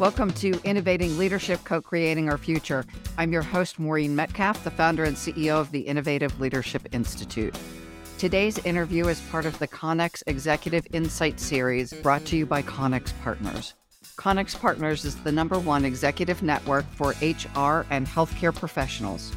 Welcome to Innovating Leadership, Co Creating Our Future. I'm your host, Maureen Metcalf, the founder and CEO of the Innovative Leadership Institute. Today's interview is part of the Connex Executive Insight Series brought to you by Connex Partners. Connex Partners is the number one executive network for HR and healthcare professionals.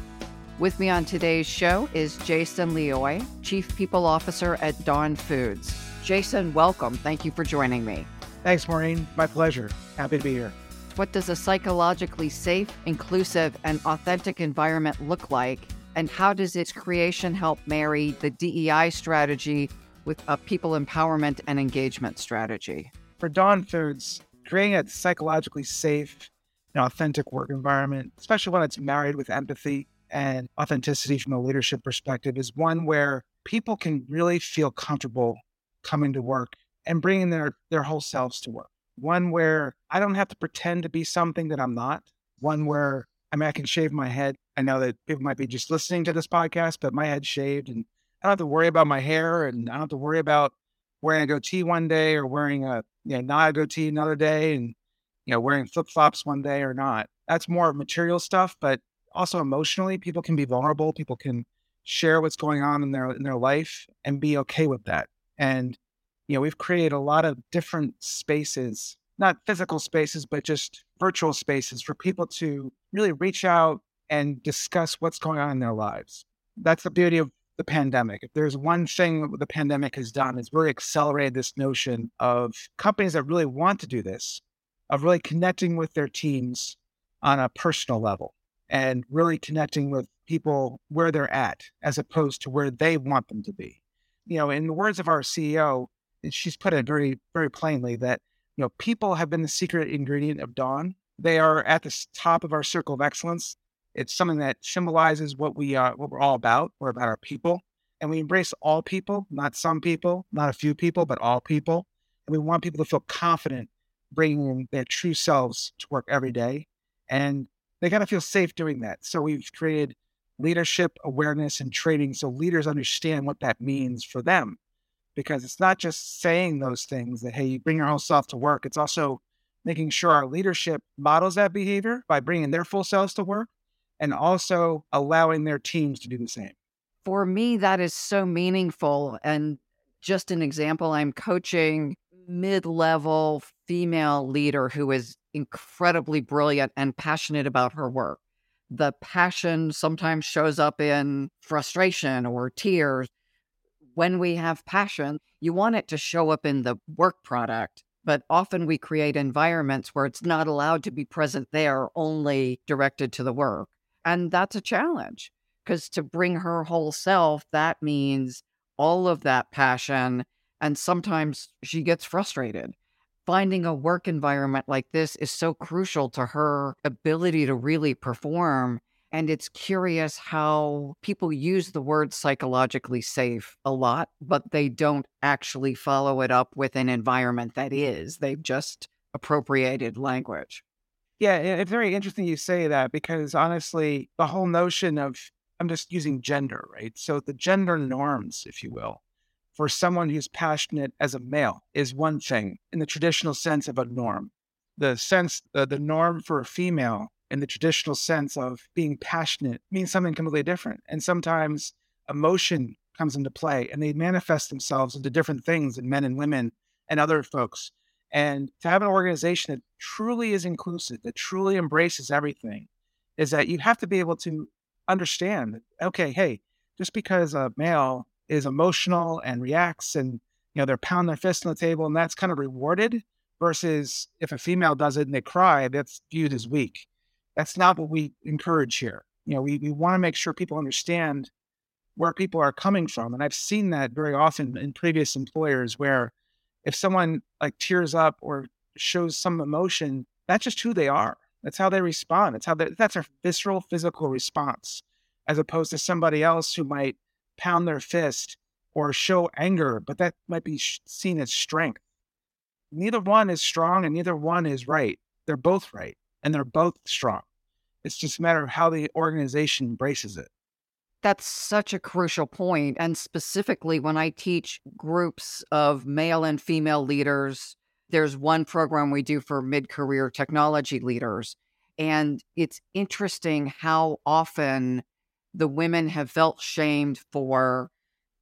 With me on today's show is Jason Leoy, Chief People Officer at Dawn Foods. Jason, welcome. Thank you for joining me. Thanks, Maureen. My pleasure. Happy to be here. What does a psychologically safe, inclusive, and authentic environment look like? And how does its creation help marry the DEI strategy with a people empowerment and engagement strategy? For Dawn Foods, creating a psychologically safe and authentic work environment, especially when it's married with empathy and authenticity from a leadership perspective, is one where people can really feel comfortable coming to work and bringing their their whole selves to work. One where I don't have to pretend to be something that I'm not. One where I mean I can shave my head. I know that people might be just listening to this podcast, but my head's shaved and I don't have to worry about my hair and I don't have to worry about wearing a goatee one day or wearing a you know, not a goatee another day and you know wearing flip flops one day or not. That's more material stuff, but also emotionally, people can be vulnerable. People can share what's going on in their in their life and be okay with that. And you know, we've created a lot of different spaces, not physical spaces, but just virtual spaces for people to really reach out and discuss what's going on in their lives. That's the beauty of the pandemic. If there's one thing the pandemic has done, is really accelerated this notion of companies that really want to do this, of really connecting with their teams on a personal level and really connecting with people where they're at as opposed to where they want them to be. You know, in the words of our CEO, she's put it very, very plainly that, you know, people have been the secret ingredient of Dawn. They are at the top of our circle of excellence. It's something that symbolizes what we are, what we're all about. We're about our people, and we embrace all people, not some people, not a few people, but all people. And we want people to feel confident bringing their true selves to work every day, and they got to feel safe doing that. So we've created leadership awareness and training so leaders understand what that means for them because it's not just saying those things that, hey, you bring your whole self to work. It's also making sure our leadership models that behavior by bringing their full selves to work and also allowing their teams to do the same. For me, that is so meaningful. And just an example, I'm coaching mid level female leader who is incredibly brilliant and passionate about her work. The passion sometimes shows up in frustration or tears when we have passion, you want it to show up in the work product. But often we create environments where it's not allowed to be present there, only directed to the work. And that's a challenge because to bring her whole self, that means all of that passion. And sometimes she gets frustrated. Finding a work environment like this is so crucial to her ability to really perform and it's curious how people use the word psychologically safe a lot, but they don't actually follow it up with an environment that is. They've just appropriated language. Yeah, it's very interesting you say that because honestly, the whole notion of, I'm just using gender, right? So the gender norms, if you will, for someone who's passionate as a male is one thing in the traditional sense of a norm. The sense, uh, the norm for a female in the traditional sense of being passionate means something completely different. And sometimes emotion comes into play and they manifest themselves into different things in men and women and other folks. And to have an organization that truly is inclusive, that truly embraces everything, is that you have to be able to understand okay, hey, just because a male is emotional and reacts and you know they're pounding their fist on the table and that's kind of rewarded versus if a female does it and they cry, that's viewed as weak. That's not what we encourage here. You know, we, we want to make sure people understand where people are coming from. And I've seen that very often in previous employers where if someone like tears up or shows some emotion, that's just who they are. That's how they respond. That's how they, that's a visceral physical response, as opposed to somebody else who might pound their fist or show anger, but that might be seen as strength. Neither one is strong and neither one is right. They're both right and they're both strong. It's just a matter of how the organization embraces it. That's such a crucial point. And specifically, when I teach groups of male and female leaders There's one program we do for mid career technology leaders. And it's interesting how often the women have felt shamed for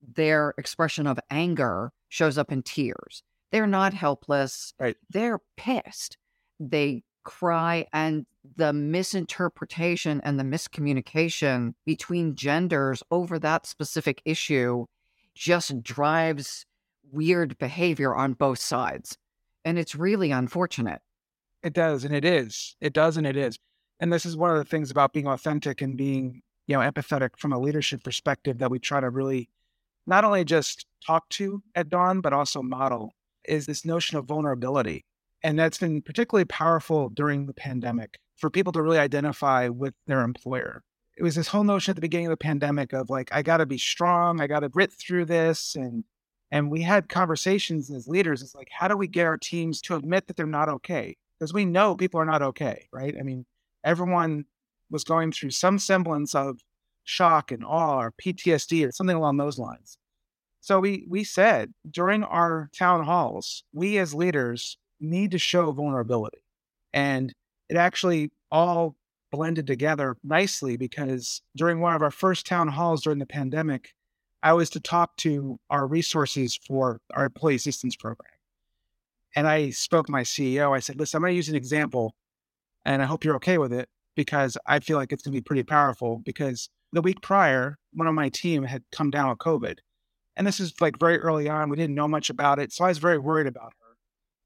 their expression of anger shows up in tears. They're not helpless. Right. They're pissed. They cry and the misinterpretation and the miscommunication between genders over that specific issue just drives weird behavior on both sides. And it's really unfortunate. It does, and it is. It does, and it is. And this is one of the things about being authentic and being, you know, empathetic from a leadership perspective that we try to really not only just talk to at Dawn, but also model is this notion of vulnerability. And that's been particularly powerful during the pandemic for people to really identify with their employer. It was this whole notion at the beginning of the pandemic of like, I got to be strong, I got to grit through this. And and we had conversations as leaders. It's like, how do we get our teams to admit that they're not okay? Because we know people are not okay, right? I mean, everyone was going through some semblance of shock and awe or PTSD or something along those lines. So we we said during our town halls, we as leaders need to show vulnerability. And it actually all blended together nicely because during one of our first town halls during the pandemic, I was to talk to our resources for our employee assistance program. And I spoke to my CEO. I said, listen, I'm going to use an example and I hope you're okay with it because I feel like it's going to be pretty powerful. Because the week prior, one of my team had come down with COVID. And this is like very early on. We didn't know much about it. So I was very worried about her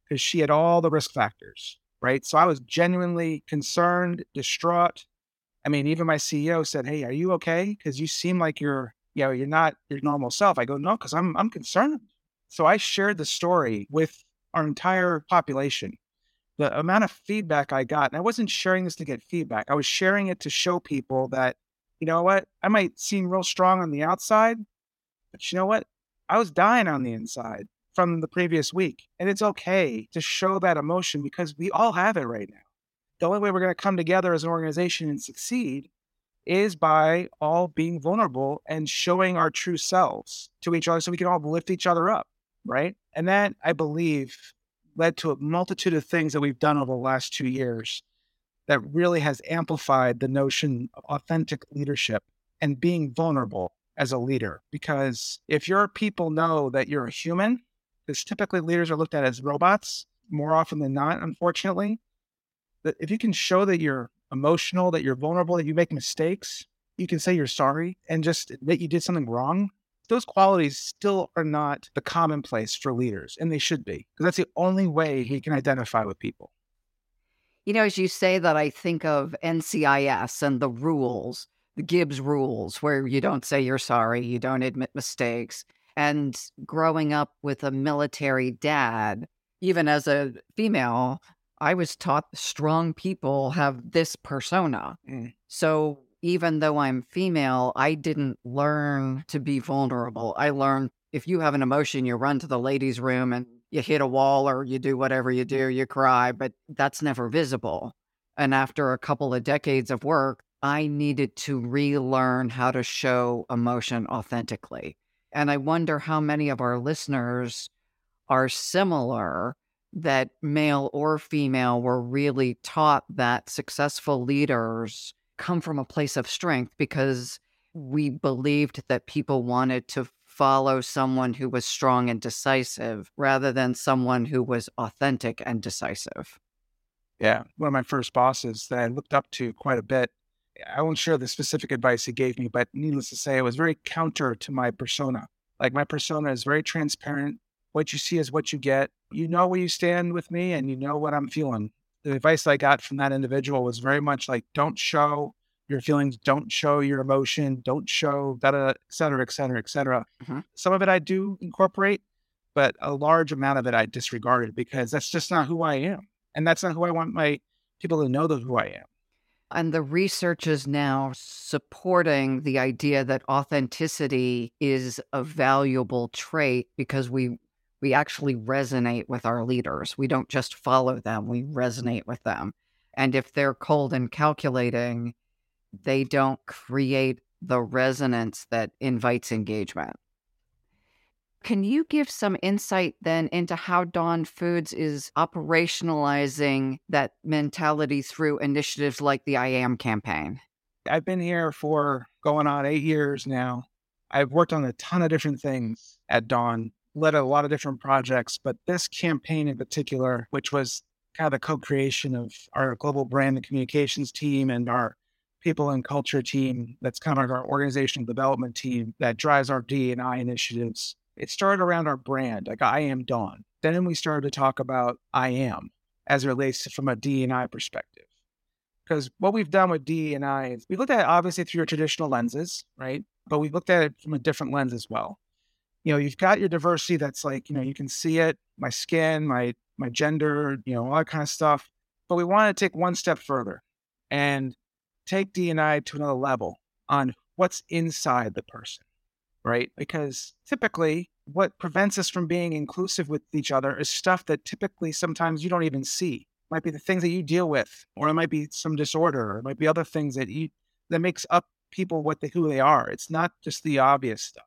because she had all the risk factors, right? So I was genuinely concerned, distraught. I mean, even my CEO said, Hey, are you okay? Because you seem like you're, you know, you're not your normal self. I go, No, because I'm I'm concerned. So I shared the story with our entire population. The amount of feedback I got, and I wasn't sharing this to get feedback. I was sharing it to show people that, you know what, I might seem real strong on the outside, but you know what? I was dying on the inside from the previous week. And it's okay to show that emotion because we all have it right now. The only way we're going to come together as an organization and succeed is by all being vulnerable and showing our true selves to each other so we can all lift each other up. Right. And that, I believe, led to a multitude of things that we've done over the last two years that really has amplified the notion of authentic leadership and being vulnerable as a leader. Because if your people know that you're a human, because typically leaders are looked at as robots more often than not, unfortunately, that if you can show that you're emotional, that you're vulnerable, that you make mistakes, you can say you're sorry and just admit you did something wrong. Those qualities still are not the commonplace for leaders, and they should be, because that's the only way he can identify with people. You know, as you say that, I think of NCIS and the rules the Gibbs rules, where you don't say you're sorry, you don't admit mistakes. And growing up with a military dad, even as a female, I was taught strong people have this persona. Mm. So even though I'm female, I didn't learn to be vulnerable. I learned if you have an emotion, you run to the ladies' room and you hit a wall or you do whatever you do, you cry, but that's never visible. And after a couple of decades of work, I needed to relearn how to show emotion authentically. And I wonder how many of our listeners are similar that male or female were really taught that successful leaders come from a place of strength because we believed that people wanted to follow someone who was strong and decisive rather than someone who was authentic and decisive. Yeah. One of my first bosses that I looked up to quite a bit I won't share the specific advice he gave me, but needless to say, it was very counter to my persona. Like my persona is very transparent. What you see is what you get. You know where you stand with me and you know what I'm feeling. The advice I got from that individual was very much like don't show your feelings, don't show your emotion, don't show da, et cetera, et cetera, et cetera. Mm-hmm. Some of it I do incorporate, but a large amount of it I disregarded because that's just not who I am. And that's not who I want my people to know that who I am. And the research is now supporting the idea that authenticity is a valuable trait because we we actually resonate with our leaders. We don't just follow them, we resonate with them. And if they're cold and calculating, they don't create the resonance that invites engagement. Can you give some insight then into how Dawn Foods is operationalizing that mentality through initiatives like the I Am campaign? I've been here for going on eight years now. I've worked on a ton of different things at Dawn, led a lot of different projects, but this campaign in particular, which was kind of the co creation of our global brand and communications team and our people and culture team, that's kind of our organizational development team that drives our D and I initiatives it started around our brand, like I am Dawn. Then we started to talk about I am as it relates to from a D&I perspective. Because what we've done with D&I is we looked at it obviously through your traditional lenses, right? But we've looked at it from a different lens as well. You know, you've got your diversity that's like, you know, you can see it, my skin, my my gender, you know, all that kind of stuff. But we want to take one step further and take D&I to another level on what's inside the person right? Because typically, what prevents us from being inclusive with each other is stuff that typically sometimes you don't even see. It might be the things that you deal with, or it might be some disorder, or it might be other things that you that makes up people what they, who they are. It's not just the obvious stuff.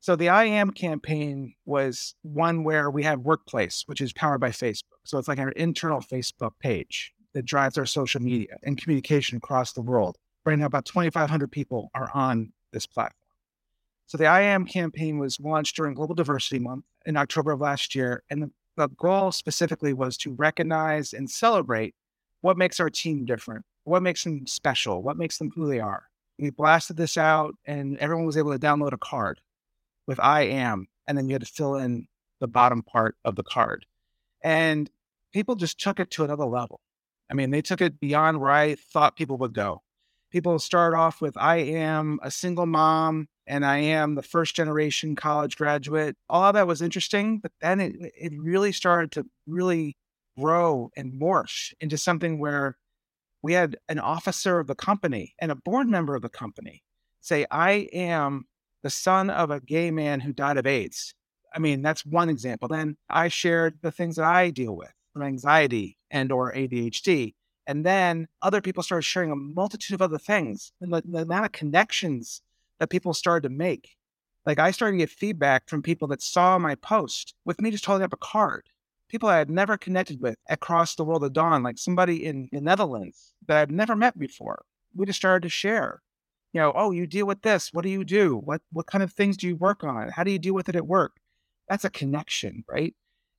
So the I am campaign was one where we have workplace, which is powered by Facebook. So it's like our internal Facebook page that drives our social media and communication across the world. Right now, about 2,500 people are on this platform. So the I Am campaign was launched during Global Diversity Month in October of last year. And the, the goal specifically was to recognize and celebrate what makes our team different, what makes them special, what makes them who they are. We blasted this out and everyone was able to download a card with I am, and then you had to fill in the bottom part of the card. And people just took it to another level. I mean, they took it beyond where I thought people would go. People start off with I am a single mom and I am the first generation college graduate. All that was interesting, but then it, it really started to really grow and morph into something where we had an officer of the company and a board member of the company say, I am the son of a gay man who died of AIDS. I mean, that's one example. Then I shared the things that I deal with, anxiety and or ADHD. And then other people started sharing a multitude of other things. And the, the amount of connections that people started to make. Like I started to get feedback from people that saw my post with me just holding up a card. People I had never connected with across the world of Dawn, like somebody in the Netherlands that I've never met before. We just started to share. You know, oh, you deal with this. What do you do? What what kind of things do you work on? How do you deal with it at work? That's a connection, right?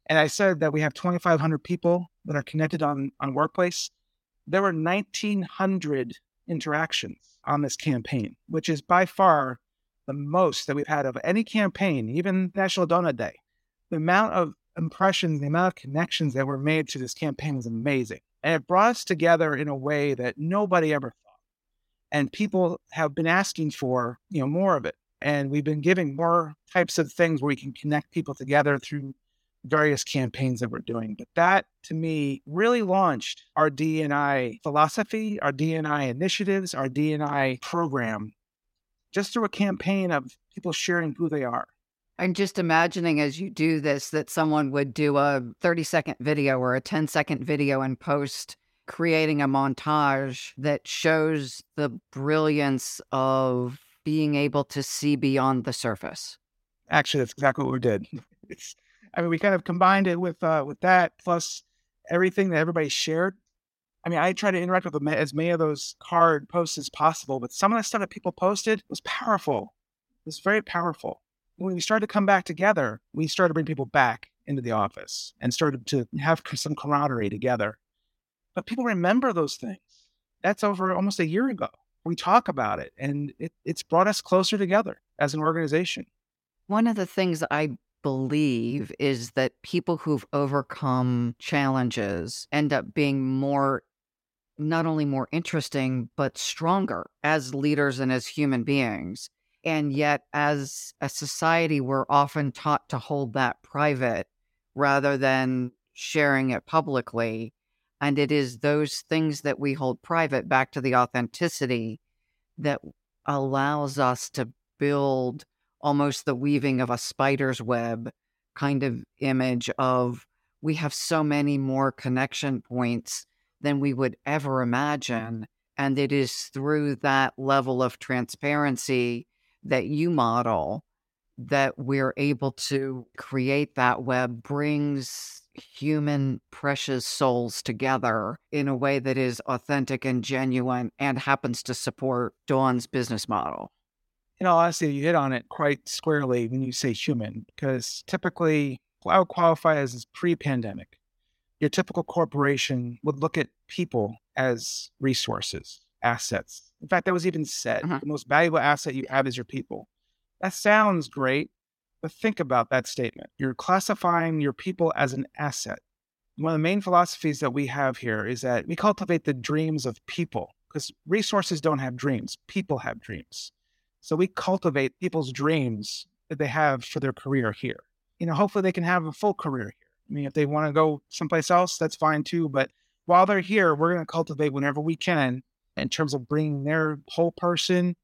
And I said that we have 2,500 people that are connected on on Workplace. There were 1,900 interactions on this campaign, which is by far the most that we've had of any campaign, even National Donut Day. The amount of impressions, the amount of connections that were made to this campaign was amazing. And it brought us together in a way that nobody ever thought. And people have been asking for, you know, more of it. And we've been giving more types of things where we can connect people together through various campaigns that we're doing. But that to me really launched our D&I philosophy, our D&I initiatives, our D&I program just through a campaign of people sharing who they are. I'm just imagining as you do this that someone would do a 30 second video or a 10 second video and post creating a montage that shows the brilliance of being able to see beyond the surface. Actually, that's exactly what we did. I mean, we kind of combined it with uh, with that plus everything that everybody shared. I mean, I try to interact with as many of those card posts as possible, but some of the stuff that people posted was powerful. It was very powerful. When we started to come back together, we started to bring people back into the office and started to have some camaraderie together. But people remember those things. That's over almost a year ago. We talk about it, and it, it's brought us closer together as an organization. One of the things I believe is that people who've overcome challenges end up being more not only more interesting but stronger as leaders and as human beings. And yet as a society we're often taught to hold that private rather than sharing it publicly. And it is those things that we hold private back to the authenticity that allows us to build almost the weaving of a spider's web kind of image of we have so many more connection points than we would ever imagine. And it is through that level of transparency that you model that we're able to create that web brings human precious souls together in a way that is authentic and genuine and happens to support Dawn's business model. In all honesty, you hit on it quite squarely when you say human, because typically I would qualify as pre pandemic. Your typical corporation would look at people as resources, assets. In fact, that was even said uh-huh. the most valuable asset you have is your people. That sounds great, but think about that statement. You're classifying your people as an asset. One of the main philosophies that we have here is that we cultivate the dreams of people because resources don't have dreams, people have dreams. So we cultivate people's dreams that they have for their career here. You know, hopefully they can have a full career here. I mean, if they want to go someplace else, that's fine too. But while they're here, we're going to cultivate whenever we can in terms of bringing their whole person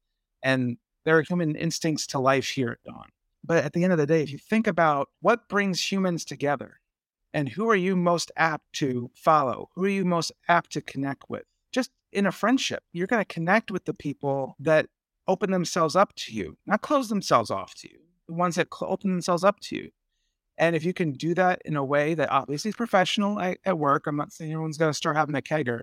and their human instincts to life here at Dawn. But at the end of the day, if you think about what brings humans together and who are you most apt to follow, who are you most apt to connect with, just in a friendship, you're going to connect with the people that open themselves up to you, not close themselves off to you, the ones that open themselves up to you. And if you can do that in a way that obviously is professional at, at work, I'm not saying everyone's going to start having a kegger,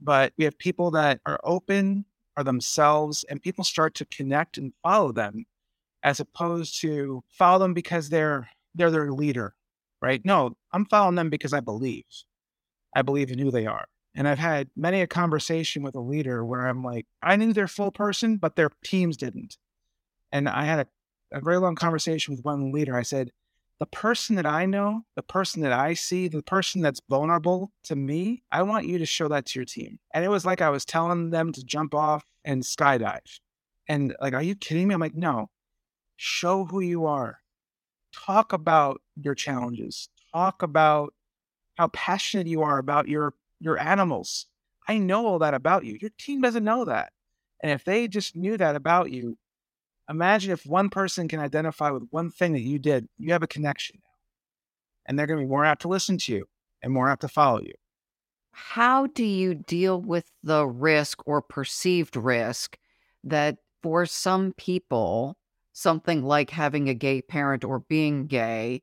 but we have people that are open, are themselves, and people start to connect and follow them as opposed to follow them because they're they're their leader, right? No, I'm following them because I believe. I believe in who they are. And I've had many a conversation with a leader where I'm like, I knew their full person, but their teams didn't. And I had a, a very long conversation with one leader. I said, the person that I know, the person that I see, the person that's vulnerable to me, I want you to show that to your team. And it was like I was telling them to jump off and skydive. And like, are you kidding me? I'm like, no, show who you are. Talk about your challenges. Talk about how passionate you are about your your animals. I know all that about you. Your team doesn't know that. And if they just knew that about you, imagine if one person can identify with one thing that you did, you have a connection now. And they're going to be more apt to listen to you and more apt to follow you. How do you deal with the risk or perceived risk that for some people, something like having a gay parent or being gay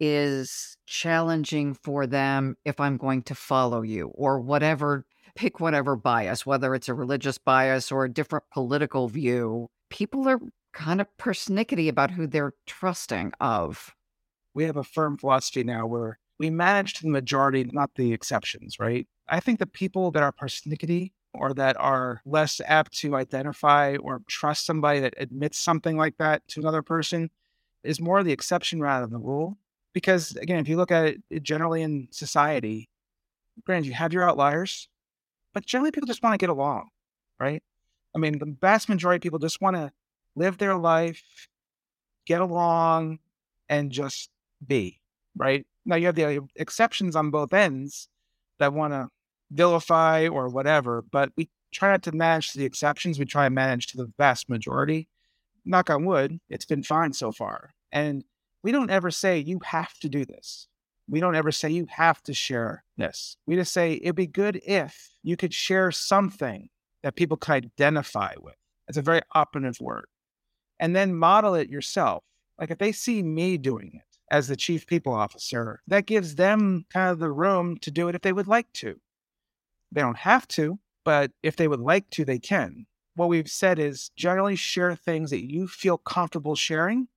is challenging for them if I'm going to follow you or whatever, pick whatever bias, whether it's a religious bias or a different political view. People are kind of persnickety about who they're trusting of. We have a firm philosophy now where we manage the majority, not the exceptions, right? I think the people that are persnickety or that are less apt to identify or trust somebody that admits something like that to another person is more the exception rather than the rule. Because again, if you look at it generally in society, granted, you have your outliers, but generally people just want to get along, right? I mean, the vast majority of people just want to live their life, get along, and just be, right? Now you have the uh, exceptions on both ends that want to vilify or whatever, but we try not to manage to the exceptions. We try and manage to the vast majority. Knock on wood, it's been fine so far. And we don't ever say you have to do this. We don't ever say you have to share this. We just say it'd be good if you could share something that people could identify with. It's a very operative word. And then model it yourself. Like if they see me doing it as the chief people officer, that gives them kind of the room to do it if they would like to. They don't have to, but if they would like to, they can. What we've said is generally share things that you feel comfortable sharing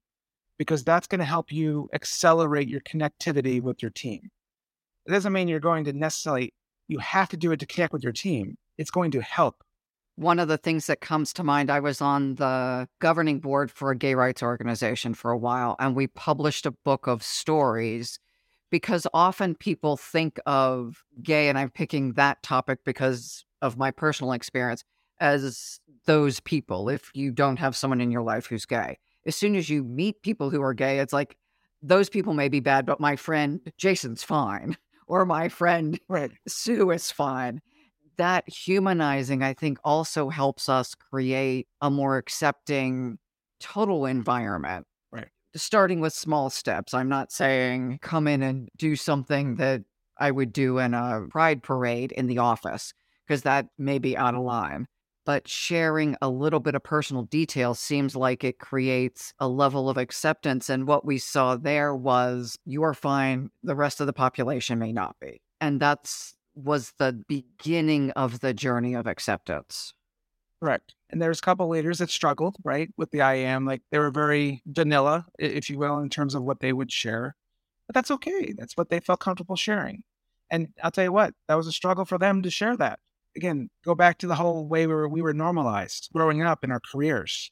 because that's going to help you accelerate your connectivity with your team. It doesn't mean you're going to necessarily, you have to do it to connect with your team. It's going to help. One of the things that comes to mind, I was on the governing board for a gay rights organization for a while, and we published a book of stories because often people think of gay, and I'm picking that topic because of my personal experience, as those people. If you don't have someone in your life who's gay, as soon as you meet people who are gay, it's like, those people may be bad, but my friend Jason's fine, or my friend right. Sue is fine. That humanizing, I think, also helps us create a more accepting total environment Right. starting with small steps. I'm not saying come in and do something that I would do in a pride parade in the office, because that may be out of mm-hmm. line. But sharing a little bit of personal detail seems like it creates a level of acceptance. And what we saw there was you are fine, the rest of the population may not be. And that's was the beginning of the journey of acceptance. Correct. And there's a couple leaders that struggled, right, with the I am. Like they were very vanilla, if you will, in terms of what they would share. But that's okay. That's what they felt comfortable sharing. And I'll tell you what, that was a struggle for them to share that. Again, go back to the whole way we were, we were normalized growing up in our careers.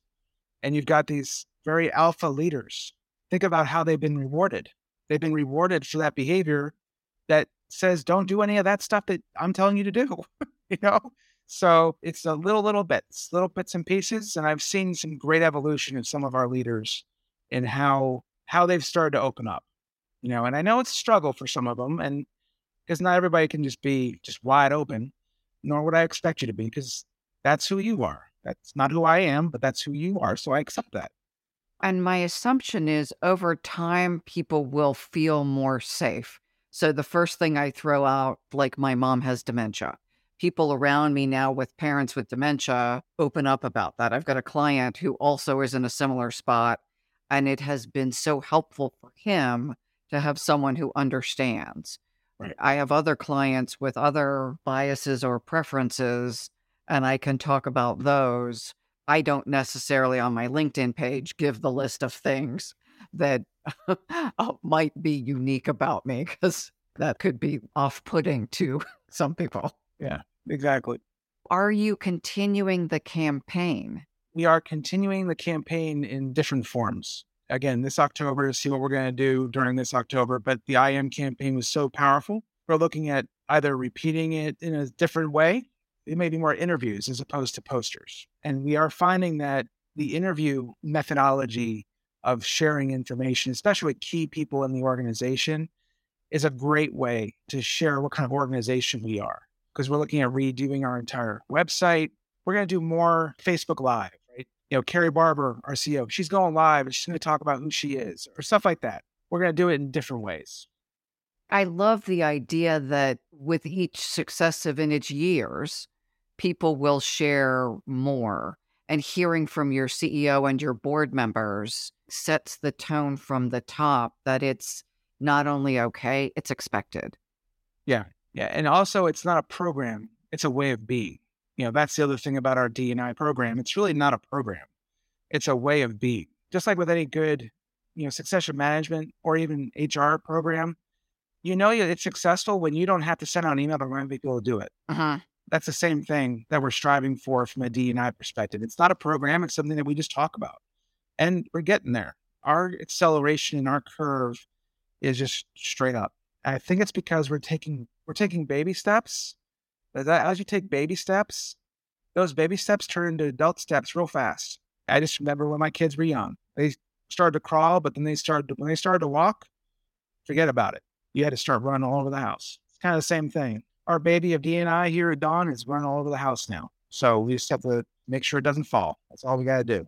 And you've got these very alpha leaders. Think about how they've been rewarded. They've been rewarded for that behavior that says, don't do any of that stuff that I'm telling you to do. you know? So it's a little, little bits, little bits and pieces. And I've seen some great evolution in some of our leaders in how how they've started to open up. You know, and I know it's a struggle for some of them, and because not everybody can just be just wide open, nor would I expect you to be, because that's who you are. That's not who I am, but that's who you are. So I accept that. And my assumption is over time, people will feel more safe. So the first thing I throw out, like my mom has dementia. People around me now with parents with dementia open up about that. I've got a client who also is in a similar spot, and it has been so helpful for him to have someone who understands. Right. I have other clients with other biases or preferences, and I can talk about those. I don't necessarily on my LinkedIn page give the list of things that uh, might be unique about me because that could be off putting to some people. Yeah, exactly. Are you continuing the campaign? We are continuing the campaign in different forms again this October to see what we're going to do during this October. But the I am campaign was so powerful. We're looking at either repeating it in a different way. It may be more interviews as opposed to posters. And we are finding that the interview methodology of sharing information, especially with key people in the organization, is a great way to share what kind of organization we are. Because we're looking at redoing our entire website. We're going to do more Facebook Live you know, Carrie Barber, our CEO, she's going live and she's going to talk about who she is or stuff like that. We're going to do it in different ways. I love the idea that with each successive in its years, people will share more. And hearing from your CEO and your board members sets the tone from the top that it's not only okay, it's expected. Yeah. Yeah. And also, it's not a program, it's a way of being you know, that's the other thing about our D&I program. It's really not a program. It's a way of being. Just like with any good, you know, succession management or even HR program, you know it's successful when you don't have to send out an email to remind people to do it. Uh-huh. That's the same thing that we're striving for from a D&I perspective. It's not a program. It's something that we just talk about. And we're getting there. Our acceleration in our curve is just straight up. I think it's because we're taking we're taking baby steps as you take baby steps, those baby steps turn into adult steps real fast. I just remember when my kids were young, they started to crawl, but then they started to, when they started to walk, forget about it. You had to start running all over the house. It's kind of the same thing. Our baby of D&I here at Dawn is running all over the house now. So we just have to make sure it doesn't fall. That's all we got to do.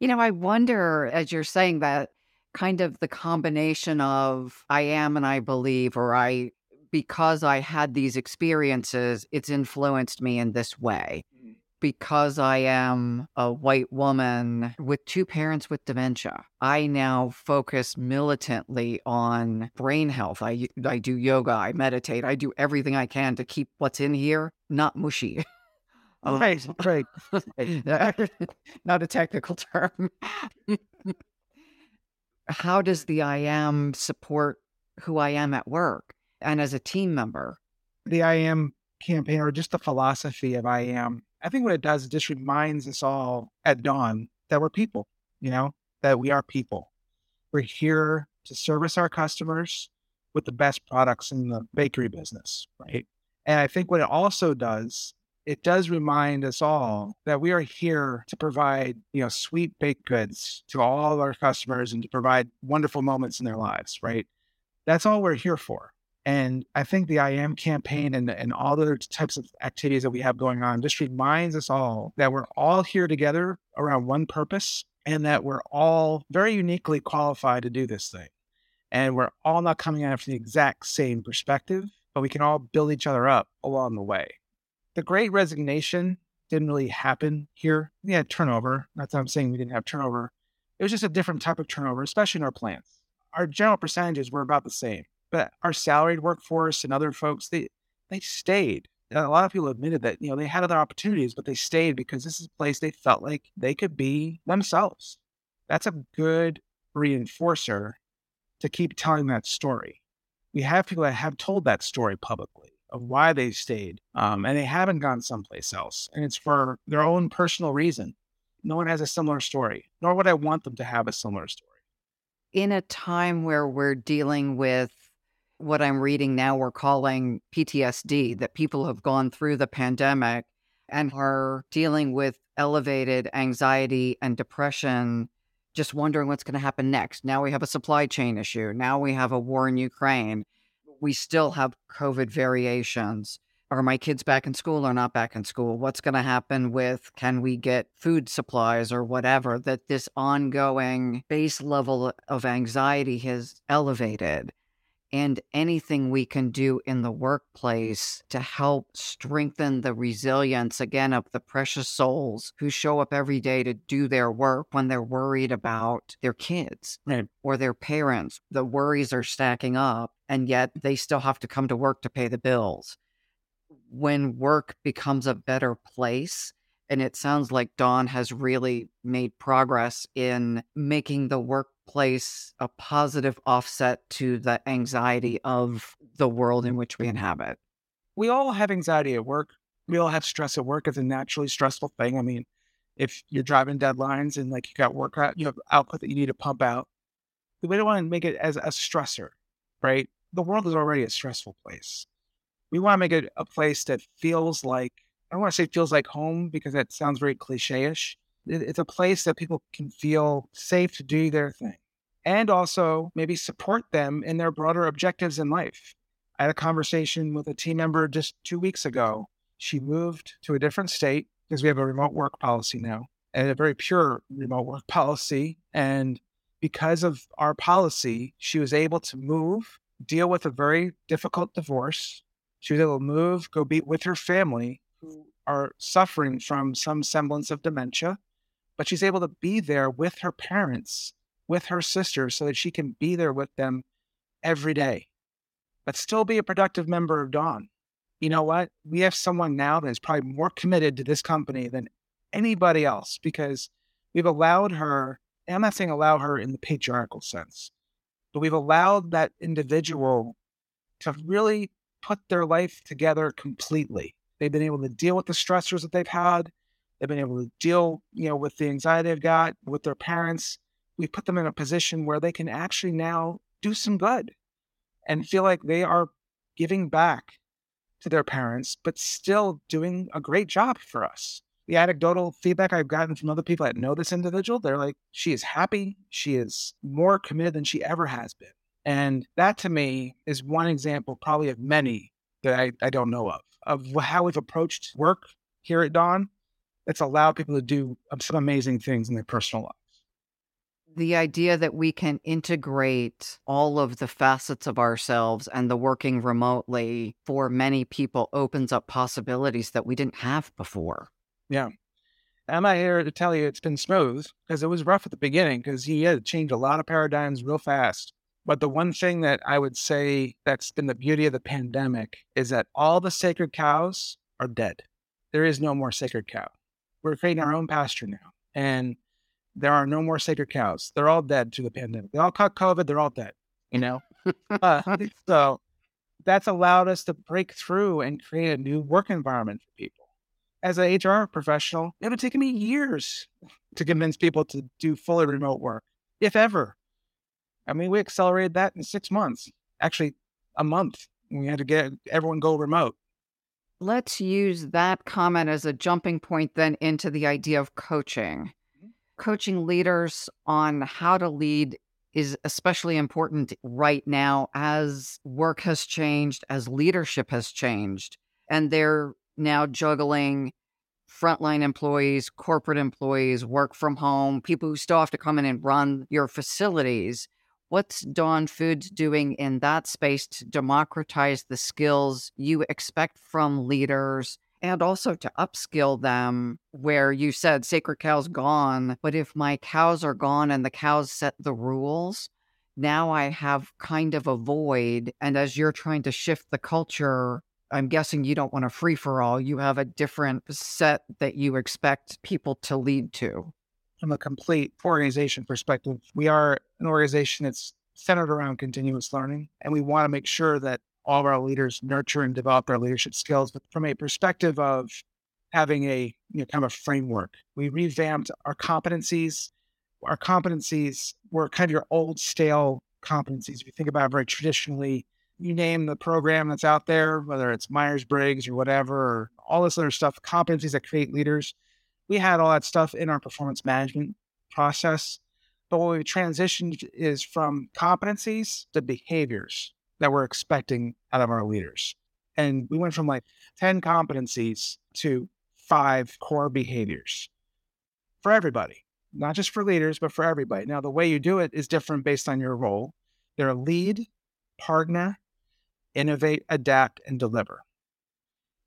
You know, I wonder as you're saying that kind of the combination of I am and I believe, or I because I had these experiences, it's influenced me in this way. Mm. Because I am a white woman with two parents with dementia, I now focus militantly on brain health. I, I do yoga, I meditate, I do everything I can to keep what's in here not mushy. Right, right. not a technical term. How does the I am support who I am at work? And as a team member? The I am campaign or just the philosophy of I am, I think what it does, it just reminds us all at Dawn that we're people, you know, that we are people. We're here to service our customers with the best products in the bakery business, right? And I think what it also does, it does remind us all that we are here to provide, you know, sweet baked goods to all of our customers and to provide wonderful moments in their lives, right? That's all we're here for. And I think the I am campaign and, and all the types of activities that we have going on just reminds us all that we're all here together around one purpose and that we're all very uniquely qualified to do this thing. And we're all not coming at it from the exact same perspective, but we can all build each other up along the way. The great resignation didn't really happen here. We had turnover. Not that I'm saying we didn't have turnover. It was just a different type of turnover, especially in our plants. Our general percentages were about the same, but our salaried workforce and other folks, they they stayed. A lot of people admitted that, you know, they had other opportunities, but they stayed because this is a place they felt like they could be themselves. That's a good reinforcer to keep telling that story. We have people that have told that story publicly of why they stayed um, and they haven't gone someplace else. And it's for their own personal reason. No one has a similar story, nor would I want them to have a similar story. In a time where we're dealing with what I'm reading now, we're calling PTSD, that people have gone through the pandemic and are dealing with elevated anxiety and depression, just wondering what's going to happen next. Now we have a supply chain issue. Now we have a war in Ukraine. We still have COVID variations. Are my kids back in school or not back in school? What's going to happen with can we get food supplies or whatever? That this ongoing base level of anxiety has elevated and anything we can do in the workplace to help strengthen the resilience again of the precious souls who show up every day to do their work when they're worried about their kids or their parents. The worries are stacking up, and yet they still have to come to work to pay the bills. When work becomes a better place, and it sounds like Dawn has really made progress in making the workplace a positive offset to the anxiety of the world in which we inhabit. We all have anxiety at work. We all have stress at work. It's a naturally stressful thing. I mean, if you're driving deadlines and like you got work out, you have output that you need to pump out. We don't want to make it as a stressor, right? The world is already a stressful place. We want to make it a place that feels like, I don't want to say feels like home because that sounds very cliche ish. It's a place that people can feel safe to do their thing and also maybe support them in their broader objectives in life. I had a conversation with a team member just two weeks ago. She moved to a different state because we have a remote work policy now and a very pure remote work policy. And because of our policy, she was able to move, deal with a very difficult divorce. She was able to move, go be with her family who are suffering from some semblance of dementia, but she's able to be there with her parents with her sister so that she can be there with them every day, but still be a productive member of Dawn. You know what? We have someone now that is probably more committed to this company than anybody else because we've allowed her, and I'm not saying allow her in the patriarchal sense, but we've allowed that individual to really put their life together completely. They've been able to deal with the stressors that they've had. They've been able to deal, you know, with the anxiety they've got with their parents we put them in a position where they can actually now do some good and feel like they are giving back to their parents, but still doing a great job for us. The anecdotal feedback I've gotten from other people that know this individual, they're like, she is happy. She is more committed than she ever has been. And that to me is one example, probably of many that I, I don't know of, of how we've approached work here at Dawn that's allowed people to do um, some amazing things in their personal lives. the idea that we can integrate all of the facets of ourselves and the working remotely for many people opens up possibilities that we didn't have before. Yeah. I'm not here to tell you it's been smooth because it was rough at the beginning because he had changed a lot of paradigms real fast. But the one thing that I would say that's been the beauty of the pandemic is that all the sacred cows are dead. There is no more sacred cow. We're creating our own pasture now. And there are no more sacred cows. They're all dead to the pandemic. They all caught COVID. They're all dead. You know, uh, so that's allowed us to break through and create a new work environment for people. As an HR professional, it would take me years to convince people to do fully remote work, if ever. I mean, we accelerated that in six months, actually, a month. We had to get everyone go remote. Let's use that comment as a jumping point then into the idea of coaching mm-hmm. coaching leaders on how to lead is especially important right now as work has changed, as leadership has changed, and they're now juggling frontline employees, corporate employees, work from home, people who still have to come in and run your facilities. What's Dawn Foods doing in that space to democratize the skills you expect from leaders and also to upskill them where you said sacred cows gone but if my cows are gone and the cows set the rules now i have kind of a void. And as you're trying to shift the culture i'm guessing you don't want a free for all you have a different set that you expect people to lead to from a complete organization perspective we are an organization that's centered around continuous learning and we want to make sure that all of our leaders nurture and develop their leadership skills. But from a perspective of having a you know, kind of a framework, we revamped our competencies. Our competencies were kind of your old stale competencies. If you think about very traditionally, you name the program that's out there, whether it's Myers Briggs or whatever, or all this other stuff, competencies that create leaders. We had all that stuff in our performance management process. But what we've transitioned is from competencies to behaviors that we're expecting out of our leaders. And we went from like 10 competencies to five core behaviors for everybody, not just for leaders, but for everybody. Now, the way you do it is different based on your role. They're lead, partner, innovate, adapt, and deliver.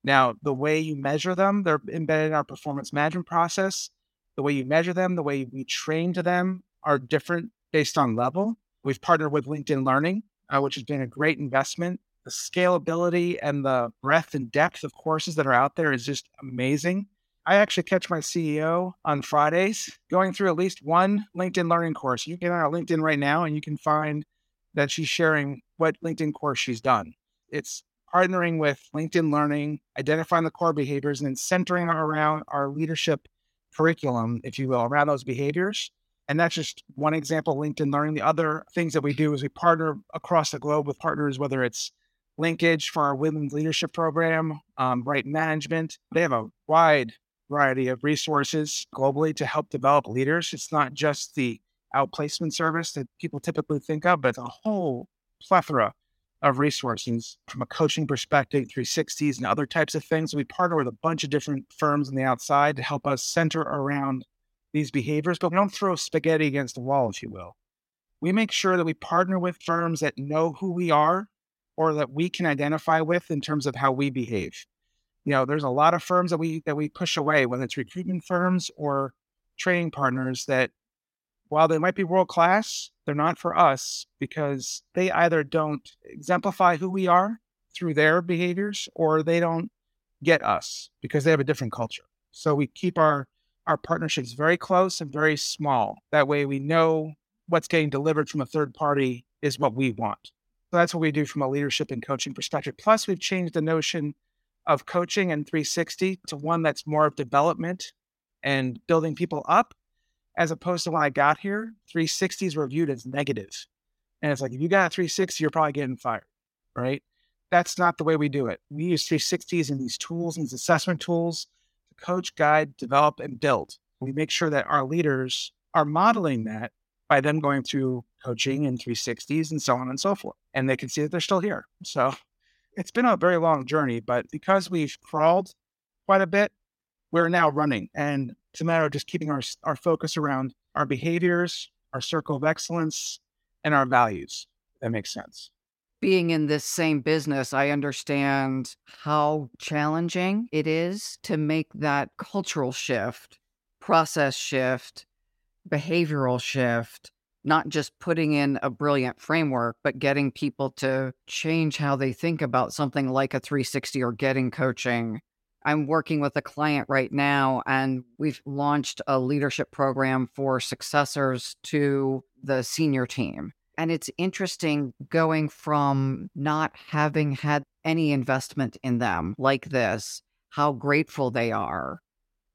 Now, the way you measure them, they're embedded in our performance management process. The way you measure them, the way we train to them are different based on level. We've partnered with LinkedIn Learning uh, which has been a great investment. The scalability and the breadth and depth of courses that are out there is just amazing. I actually catch my CEO on Fridays going through at least one LinkedIn learning course. You can get on LinkedIn right now and you can find that she's sharing what LinkedIn course she's done. It's partnering with LinkedIn Learning, identifying the core behaviors, and then centering around our leadership curriculum, if you will, around those behaviors and that's just one example, LinkedIn Learning. The other things that we do is we partner across the globe with partners, whether it's Linkage for our women's leadership program, um, Right Management. They have a wide variety of resources globally to help develop leaders. It's not just the outplacement service that people typically think of, but a whole plethora of resources from a coaching perspective, 360s and other types of things. We partner with a bunch of different firms on the outside to help us center around these behaviors, but we don't throw spaghetti against the wall, if you will. We make sure that we partner with firms that know who we are or that we can identify with in terms of how we behave. You know, there's a lot of firms that we that we push away, whether it's recruitment firms or training partners that while they might be world class, they're not for us because they either don't exemplify who we are through their behaviors or they don't get us because they have a different culture. So we keep our our partnerships very close and very small. That way we know what's getting delivered from a third party is what we want. So that's what we do from a leadership and coaching perspective. Plus, we've changed the notion of coaching and 360 to one that's more of development and building people up, as opposed to when I got here, 360s were viewed as negative. And it's like, if you got a 360, you're probably getting fired, right? That's not the way we do it. We use 360s and these tools and these assessment tools to coach, guide, develop, and build. We make sure that our leaders are modeling that by them going through coaching and 360s and so on and so forth. And they can see that they're still here. So it's been a very long journey, but because we've crawled quite a bit, we're now running. And it's a matter of just keeping our, our focus around our behaviors, our circle of excellence, and our values. That makes sense being in this same business, I understand how challenging it is to make that cultural shift, process shift, behavioral shift, not just putting in a brilliant framework, but getting people to change how they think about something like a 360 or getting coaching. I'm working with a client right now, and we've launched a leadership program for successors to the senior team. And it's interesting going from not having had any investment in them like this, how grateful they are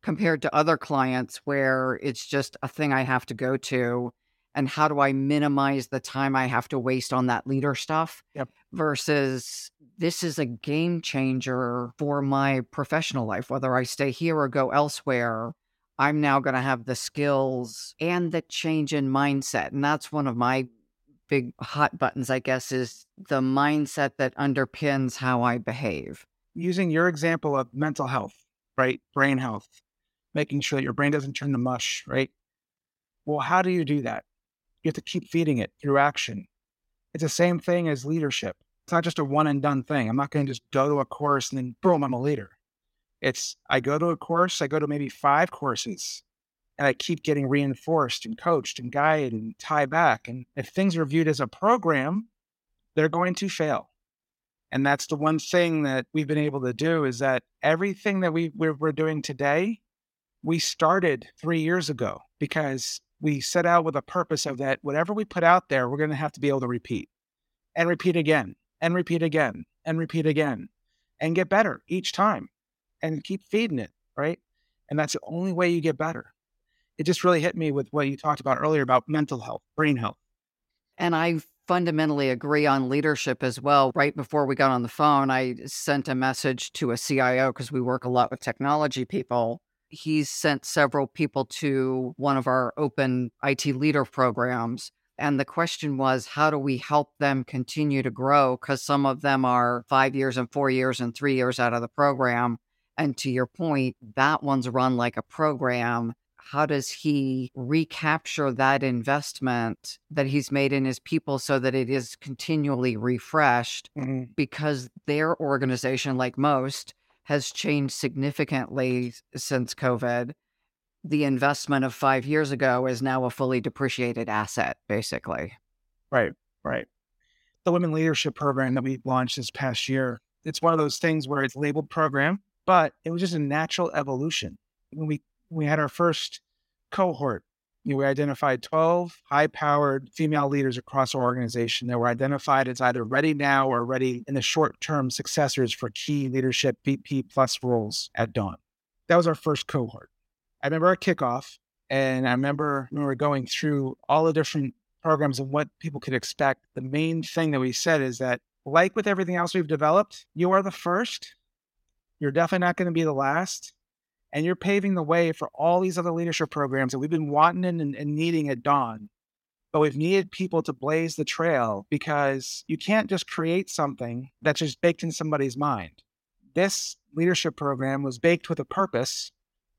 compared to other clients where it's just a thing I have to go to. And how do I minimize the time I have to waste on that leader stuff yep. versus this is a game changer for my professional life, whether I stay here or go elsewhere. I'm now going to have the skills and the change in mindset. And that's one of my big hot buttons, I guess, is the mindset that underpins how I behave. Using your example of mental health, right? Brain health, making sure that your brain doesn't turn to mush, right? Well, how do you do that? You have to keep feeding it through action. It's the same thing as leadership. It's not just a one and done thing. I'm not going to just go to a course and then boom, I'm a leader. It's I go to a course, I go to maybe five courses, and I keep getting reinforced and coached and guided and tie back. And if things are viewed as a program, they're going to fail. And that's the one thing that we've been able to do is that everything that we, we're, we're doing today, we started three years ago because we set out with a purpose of that whatever we put out there, we're going to have to be able to repeat and repeat again and repeat again and repeat again and get better each time and keep feeding it, right? And that's the only way you get better. It just really hit me with what you talked about earlier about mental health, brain health. And I fundamentally agree on leadership as well. Right before we got on the phone, I sent a message to a CIO because we work a lot with technology people. He's sent several people to one of our open IT leader programs. And the question was, how do we help them continue to grow? Because some of them are five years and four years and three years out of the program. And to your point, that one's run like a program how does he recapture that investment that he's made in his people so that it is continually refreshed mm-hmm. because their organization like most has changed significantly since covid. The investment of 5 years ago is now a fully depreciated asset basically. Right right. The women leadership program that we launched this past year it's one of those things where it's labeled program but it was just a natural evolution. When we we had our first cohort. We identified 12 high powered female leaders across our organization that were identified as either ready now or ready in the short term successors for key leadership VP plus roles at Dawn. That was our first cohort. I remember our kickoff, and I remember when we were going through all the different programs and what people could expect. The main thing that we said is that, like with everything else we've developed, you are the first. You're definitely not going to be the last and you're paving the way for all these other leadership programs that we've been wanting and, and needing at Dawn. But we've needed people to blaze the trail because you can't just create something that's just baked in somebody's mind. This leadership program was baked with a purpose.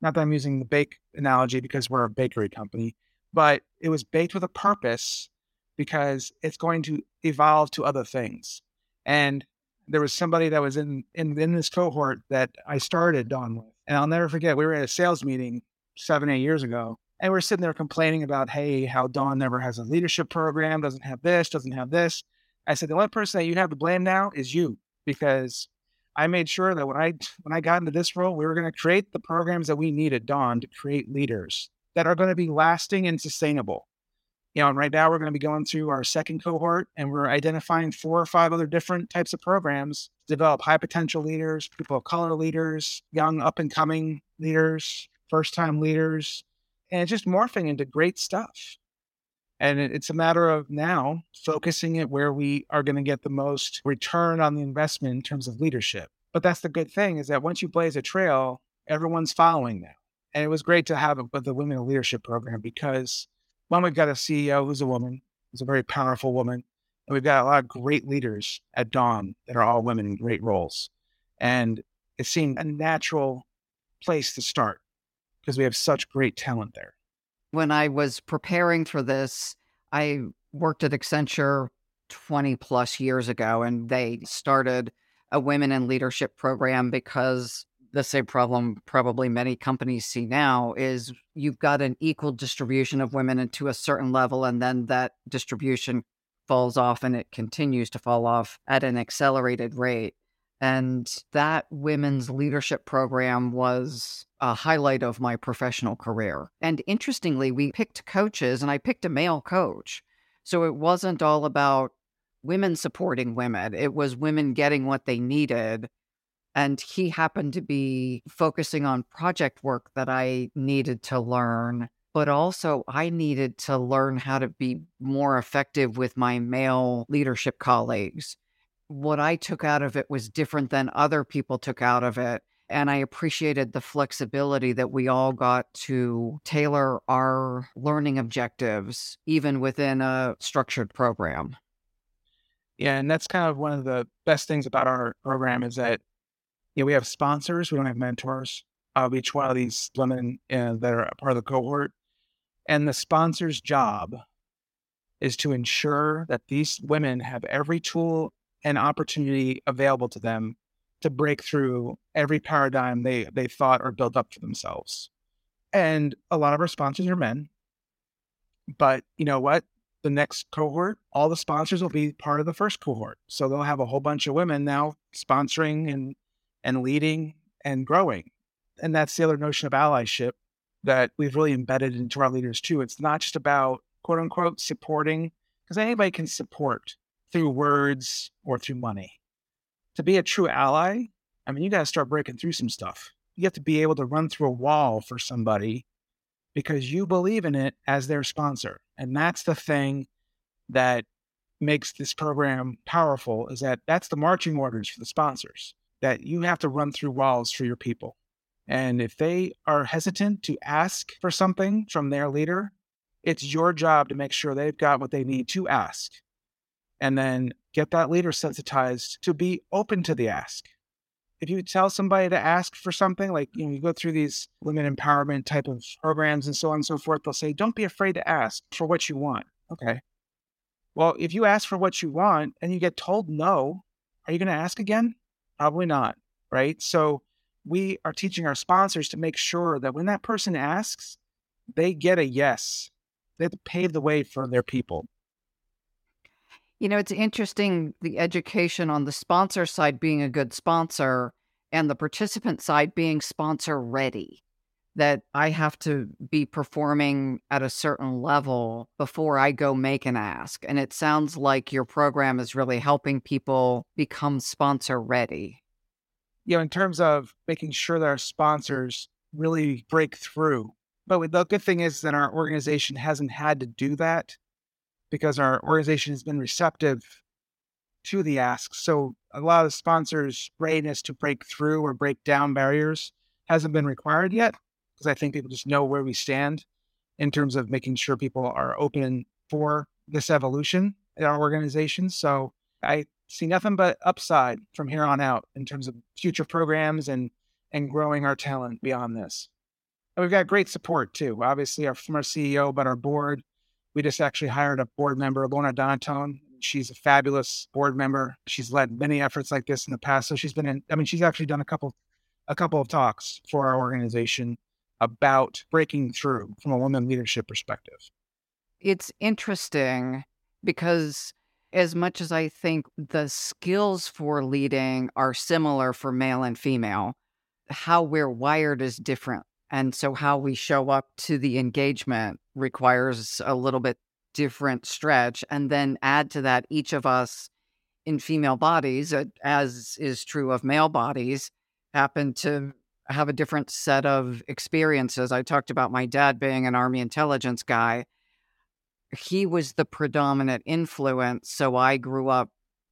Not that I'm using the bake analogy because we're a bakery company, but it was baked with a purpose because it's going to evolve to other things. And there was somebody that was in, in, in this cohort that I started Dawn with and I'll never forget, we were at a sales meeting seven, eight years ago, and we're sitting there complaining about, hey, how Dawn never has a leadership program, doesn't have this, doesn't have this. I said, the only person that you have to blame now is you, because I made sure that when I when I got into this role, we were going to create the programs that we need at Dawn to create leaders that are going to be lasting and sustainable. You know, and right now we're going to be going through our second cohort and we're identifying four or five other different types of programs to develop high potential leaders, people of color leaders, young up and coming leaders, first time leaders, and it's just morphing into great stuff. And it's a matter of now focusing it where we are going to get the most return on the investment in terms of leadership. But that's the good thing is that once you blaze a trail, everyone's following now. And it was great to have it with the Women Leadership Program because one, we've got a CEO who's a woman, who's a very powerful woman. And we've got a lot of great leaders at Dawn that are all women in great roles. And it seemed a natural place to start because we have such great talent there. When I was preparing for this, I worked at Accenture 20 plus years ago, and they started a women in leadership program because the same problem probably many companies see now is you've got an equal distribution of women to a certain level and then that distribution falls off and it continues to fall off at an accelerated rate. And that women's leadership program was a highlight of my professional career. And interestingly we picked coaches and i picked a male coach. So it wasn't all about women supporting women. It was women getting what they needed and he happened to be focusing on project work that I needed to learn, but also I needed to learn how to be more effective with my male leadership colleagues. What I took out of it was different than other people took out of it. And I appreciated the flexibility that we all got to tailor our learning objectives, even within a structured program. Yeah, and that's kind of one of the best things about our program is that know, we have sponsors. We don't have mentors of each one of these women uh, that are part of the cohort. And the sponsor's job is to ensure that these women have every tool and opportunity available to them to break through every paradigm they they thought or built up for themselves. And a lot of our sponsors are men. But you know what? The next cohort, all the sponsors will be part of the first cohort. So they'll have a whole bunch of women now sponsoring and and leading and growing. And that's the other notion of allyship that we've really embedded into our leaders too. It's not just about quote unquote supporting, because anybody can support through words or through money. To be a true ally, I mean, you got to start breaking through some stuff. You have to be able to run through a wall for somebody because you believe in it as their sponsor. And that's the thing that makes this program powerful is that that's the marching orders for the sponsors that you have to run through walls for your people. And if they are hesitant to ask for something from their leader, it's your job to make sure they've got what they need to ask. And then get that leader sensitized to be open to the ask. If you tell somebody to ask for something, like you, know, you go through these women empowerment type of programs and so on and so forth, they'll say, don't be afraid to ask for what you want. Okay. Well, if you ask for what you want and you get told no, are you going to ask again? Probably not. Right. So we are teaching our sponsors to make sure that when that person asks, they get a yes. They have to pave the way for their people. You know, it's interesting the education on the sponsor side being a good sponsor and the participant side being sponsor ready. That I have to be performing at a certain level before I go make an ask. And it sounds like your program is really helping people become sponsor ready you know, in terms of making sure that our sponsors really break through. But the good thing is that our organization hasn't had to do that because our organization has been receptive to the ask. So a lot of sponsors' readiness to break through or break down barriers hasn't been required yet because I think people just know where we stand in terms of making sure people are open for this evolution in our organization. So I see nothing but upside from here on out in terms of future programs and and growing our talent beyond this. And we've got great support too. Obviously, our from our CEO, but our board. We just actually hired a board member, Lorna Donatone. She's a fabulous board member. She's led many efforts like this in the past. So she's been in. I mean, she's actually done a couple, a couple of talks for our organization about breaking through from a woman leadership perspective. It's interesting because as much as I think the skills for leading are similar for male and female, how we're wired is different. And so how we show up to the engagement requires a little bit different stretch. And then add to that, each of us in female bodies, as is true of male bodies, happen to have a different set of experiences. I talked about my dad being an Army intelligence guy he was the predominant influence. So I grew up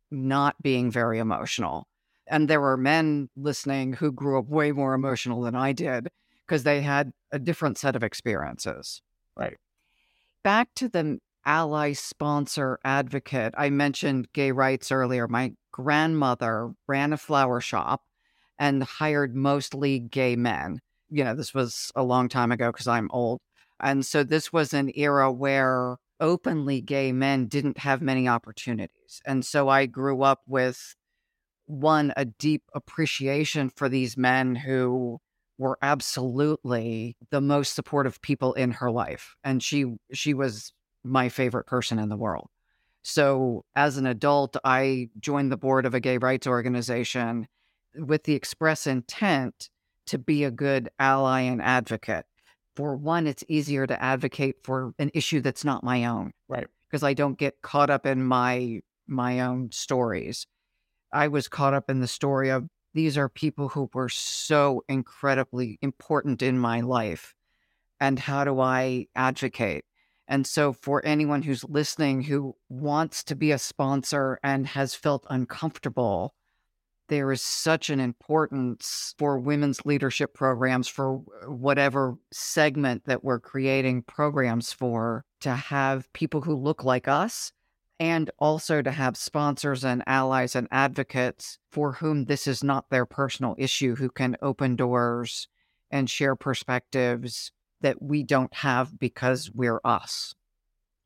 not being very emotional. And there were men listening who grew up way more emotional than I did because they had a different set of experiences. Right. Back to the ally sponsor advocate. I mentioned gay rights earlier. My grandmother ran a flower shop and hired mostly gay men. You know, this was a long time ago because I'm old. And so this was an era where openly gay men didn't have many opportunities. And so I grew up with one, a deep appreciation for these men who were absolutely the most supportive people in her life. And she she was my favorite person in the world. So as an adult, I joined the board of a gay rights organization with the express intent to be a good ally and advocate for one, it's easier to advocate for an issue that's not my own. Right. Because I don't get caught up in my my own stories. I was caught up in the story of these are people who were so incredibly important in my life. And how do I advocate? And so, for anyone who's listening who wants to be a sponsor and has felt uncomfortable there is such an importance for women's leadership programs for whatever segment that we're creating programs for to have people who look like us and also to have sponsors and allies and advocates for whom this is not their personal issue who can open doors and share perspectives that we don't have because we're us.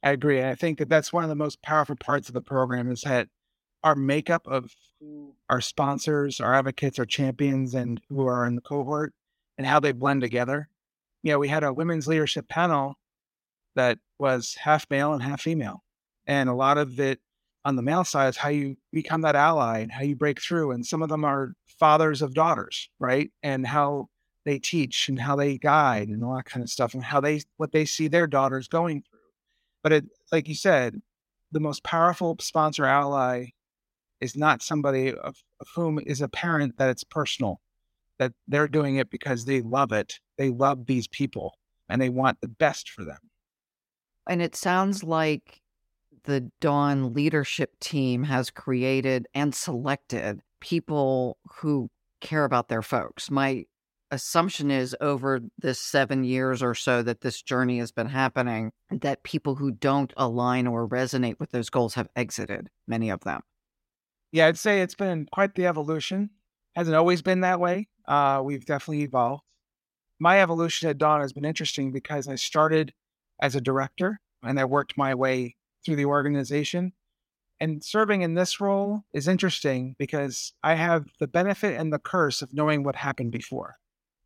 I agree. And I think that that's one of the most powerful parts of the program is that our makeup of our sponsors, our advocates, our champions, and who are in the cohort and how they blend together. You know, we had a women's leadership panel that was half male and half female. And a lot of it on the male side is how you become that ally and how you break through. And some of them are fathers of daughters, right? And how they teach and how they guide and all that kind of stuff and how they what they see their daughters going through. But it like you said, the most powerful sponsor ally is not somebody of, of whom is a parent that it's personal, that they're doing it because they love it. They love these people and they want the best for them. And it sounds like the Dawn leadership team has created and selected people who care about their folks. My assumption is over this seven years or so that this journey has been happening, that people who don't align or resonate with those goals have exited, many of them. Yeah, I'd say it's been quite the evolution. Hasn't always been that way. Uh, we've definitely evolved. My evolution at Dawn has been interesting because I started as a director and I worked my way through the organization. And serving in this role is interesting because I have the benefit and the curse of knowing what happened before,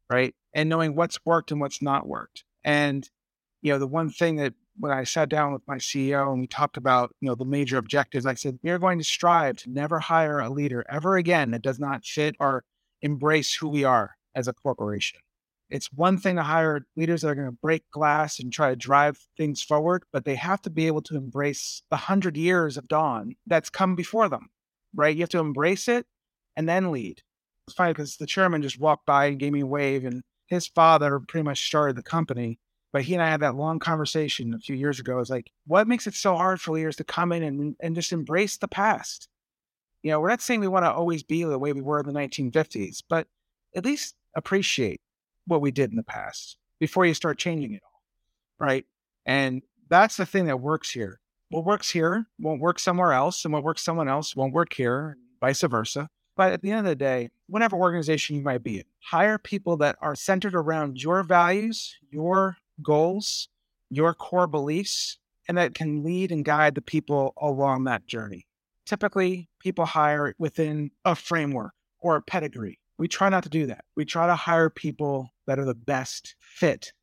right? And knowing what's worked and what's not worked. And, you know, the one thing that when I sat down with my CEO and we talked about, you know, the major objectives, I said, we are going to strive to never hire a leader ever again that does not fit or embrace who we are as a corporation. It's one thing to hire leaders that are going to break glass and try to drive things forward, but they have to be able to embrace the hundred years of Dawn that's come before them, right? You have to embrace it and then lead. It's funny because the chairman just walked by and gave me a wave, and his father pretty much started the company. But he and I had that long conversation a few years ago. It's like, what makes it so hard for leaders to come in and, and just embrace the past? You know, we're not saying we want to always be the way we were in the 1950s, but at least appreciate what we did in the past before you start changing it all. Right. And that's the thing that works here. What works here won't work somewhere else, and what works someone else won't work here, vice versa. But at the end of the day, whatever organization you might be in, hire people that are centered around your values, your goals, your core beliefs, and that can lead and guide the people along that journey. Typically, people hire within a framework or a pedigree. We try not to do that. We try to hire people that are the best fit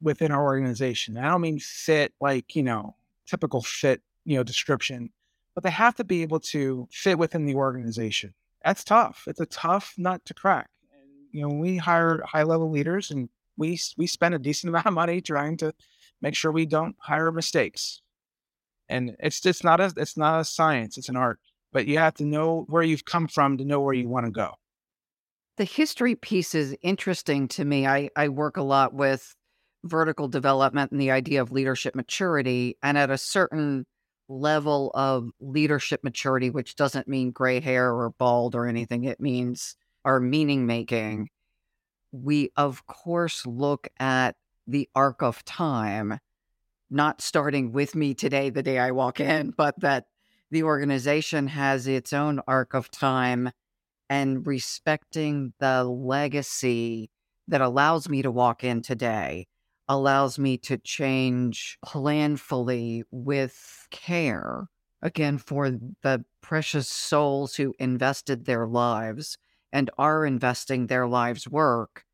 within our organization. I don't mean fit like, you know, typical fit, you know, description, but they have to be able to fit within the organization. That's tough. It's a tough nut to crack. And, you know, we hire high level leaders and we we spend a decent amount of money trying to make sure we don't hire mistakes. And it's just not a it's not a science, it's an art. But you have to know where you've come from to know where you want to go. The history piece is interesting to me. I, I work a lot with vertical development and the idea of leadership maturity. And at a certain level of leadership maturity, which doesn't mean gray hair or bald or anything, it means our meaning making. We, of course, look at the arc of time, not starting with me today, the day I walk in, but that the organization has its own arc of time and respecting the legacy that allows me to walk in today, allows me to change planfully with care, again, for the precious souls who invested their lives and are investing their lives' work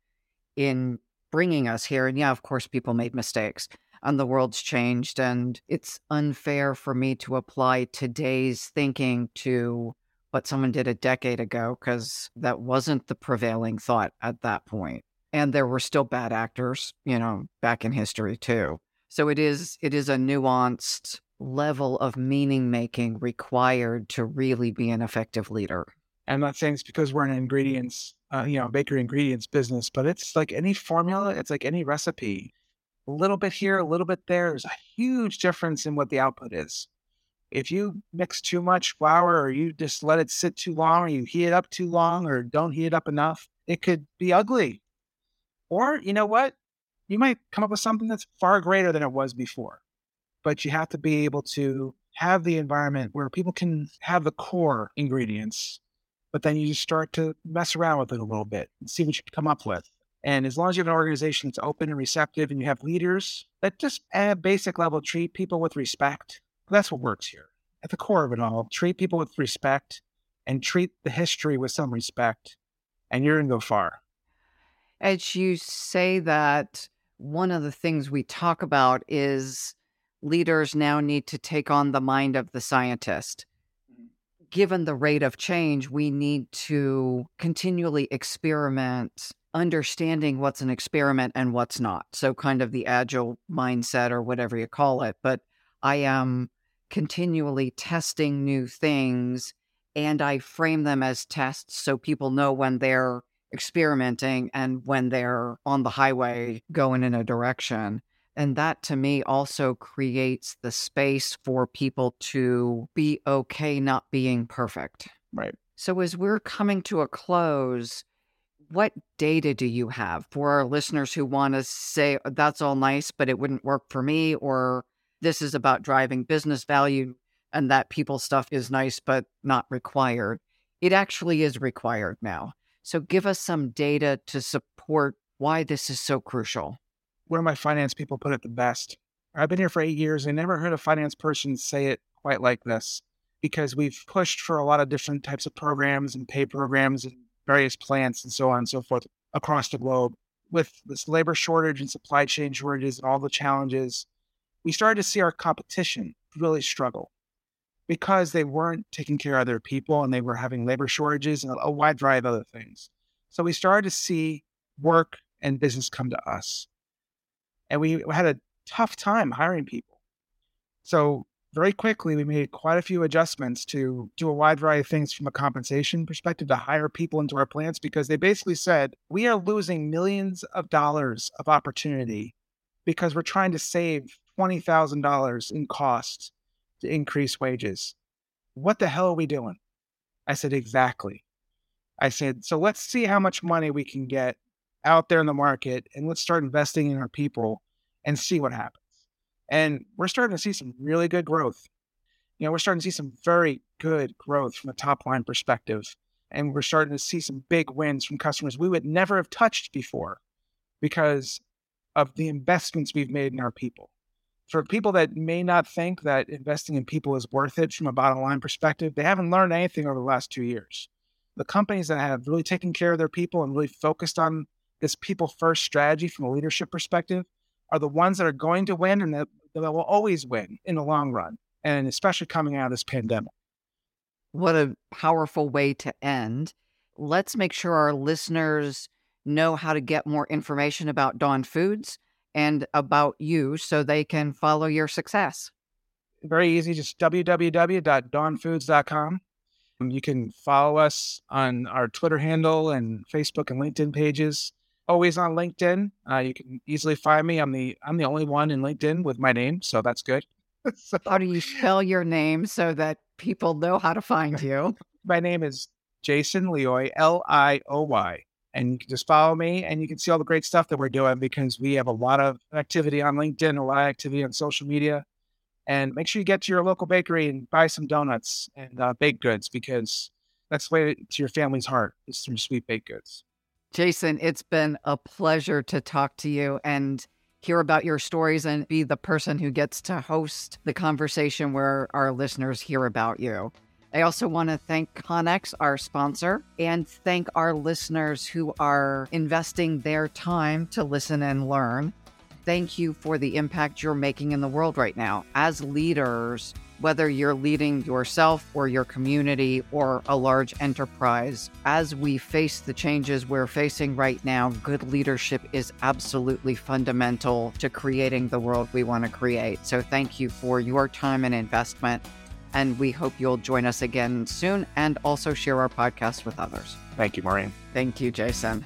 in bringing us here. And yeah, of course, people made mistakes and the world's changed. And it's unfair for me to apply today's thinking to what someone did a decade ago because that wasn't the prevailing thought at that point. And there were still bad actors, you know, back in history too. So it is it is a nuanced level of meaning making required to really be an effective leader. I'm not saying it's because we're an ingredients, uh, you know, bakery ingredients business, but it's like any formula, it's like any recipe. A little bit here, a little bit there. There's a huge difference in what the output is. If you mix too much flour or you just let it sit too long or you heat it up too long or don't heat it up enough, it could be ugly. Or, you know what? You might come up with something that's far greater than it was before. But you have to be able to have the environment where people can have the core ingredients, but then you start to mess around with it a little bit and see what you can come up with. And as long as you have an organization that's open and receptive and you have leaders that just at a basic level treat people with respect, that's what works here. At the core of it all, treat people with respect and treat the history with some respect, and you're going to go far. As you say that, one of the things we talk about is leaders now need to take on the mind of the scientist. Given the rate of change, we need to continually experiment, understanding what's an experiment and what's not. So, kind of the agile mindset or whatever you call it. But I am continually testing new things and I frame them as tests so people know when they're experimenting and when they're on the highway going in a direction. And that to me also creates the space for people to be okay not being perfect. Right. So, as we're coming to a close, what data do you have for our listeners who want to say, oh, that's all nice, but it wouldn't work for me? Or this is about driving business value and that people stuff is nice, but not required. It actually is required now. So, give us some data to support why this is so crucial one of my finance people put it the best. I've been here for eight years. I never heard a finance person say it quite like this because we've pushed for a lot of different types of programs and pay programs and various plants and so on and so forth across the globe. With this labor shortage and supply chain shortages and all the challenges, we started to see our competition really struggle because they weren't taking care of their people and they were having labor shortages and a wide variety of other things. So we started to see work and business come to us and we had a tough time hiring people. So very quickly, we made quite a few adjustments to do a wide variety of things from a compensation perspective to hire people into our plants because they basically said, we are losing millions of dollars of opportunity because we're trying to save $20,000 in costs to increase wages. What the hell are we doing? I said, exactly. I said, so let's see how much money we can get out there in the market and let's start investing in our people and see what happens. And we're starting to see some really good growth. You know, we're starting to see some very good growth from a top line perspective. And we're starting to see some big wins from customers we would never have touched before because of the investments we've made in our people. For people that may not think that investing in people is worth it from a bottom line perspective, they haven't learned anything over the last two years. The companies that have really taken care of their people and really focused on this people first strategy from a leadership perspective are the ones that are going to win and that, that will always win in the long run, and especially coming out of this pandemic. What a powerful way to end. Let's make sure our listeners know how to get more information about Dawn Foods and about you so they can follow your success. Very easy, just www.dawnfoods.com. You can follow us on our Twitter handle and Facebook and LinkedIn pages always on LinkedIn. Uh, you can easily find me. I'm the I'm the only one in LinkedIn with my name, so that's good. so, how do you spell your name so that people know how to find you? My name is Jason Lioy, L I O Y. And you can just follow me and you can see all the great stuff that we're doing because we have a lot of activity on LinkedIn, a lot of activity on social media. And make sure you get to your local bakery and buy some donuts and uh, baked goods because that's the way to your family's heart is through sweet baked goods. Jason, it's been a pleasure to talk to you and hear about your stories and be the person who gets to host the conversation where our listeners hear about you. I also want to thank Connex, our sponsor, and thank our listeners who are investing their time to listen and learn. Thank you for the impact you're making in the world right now. As leaders, whether you're leading yourself or your community or a large enterprise. As we face the changes we're facing right now, good leadership is absolutely fundamental to creating the world we want to create. So thank you for your time and investment. And we hope you'll join us again soon and also share our podcast with others. Thank you, Maureen. Thank you, Jason.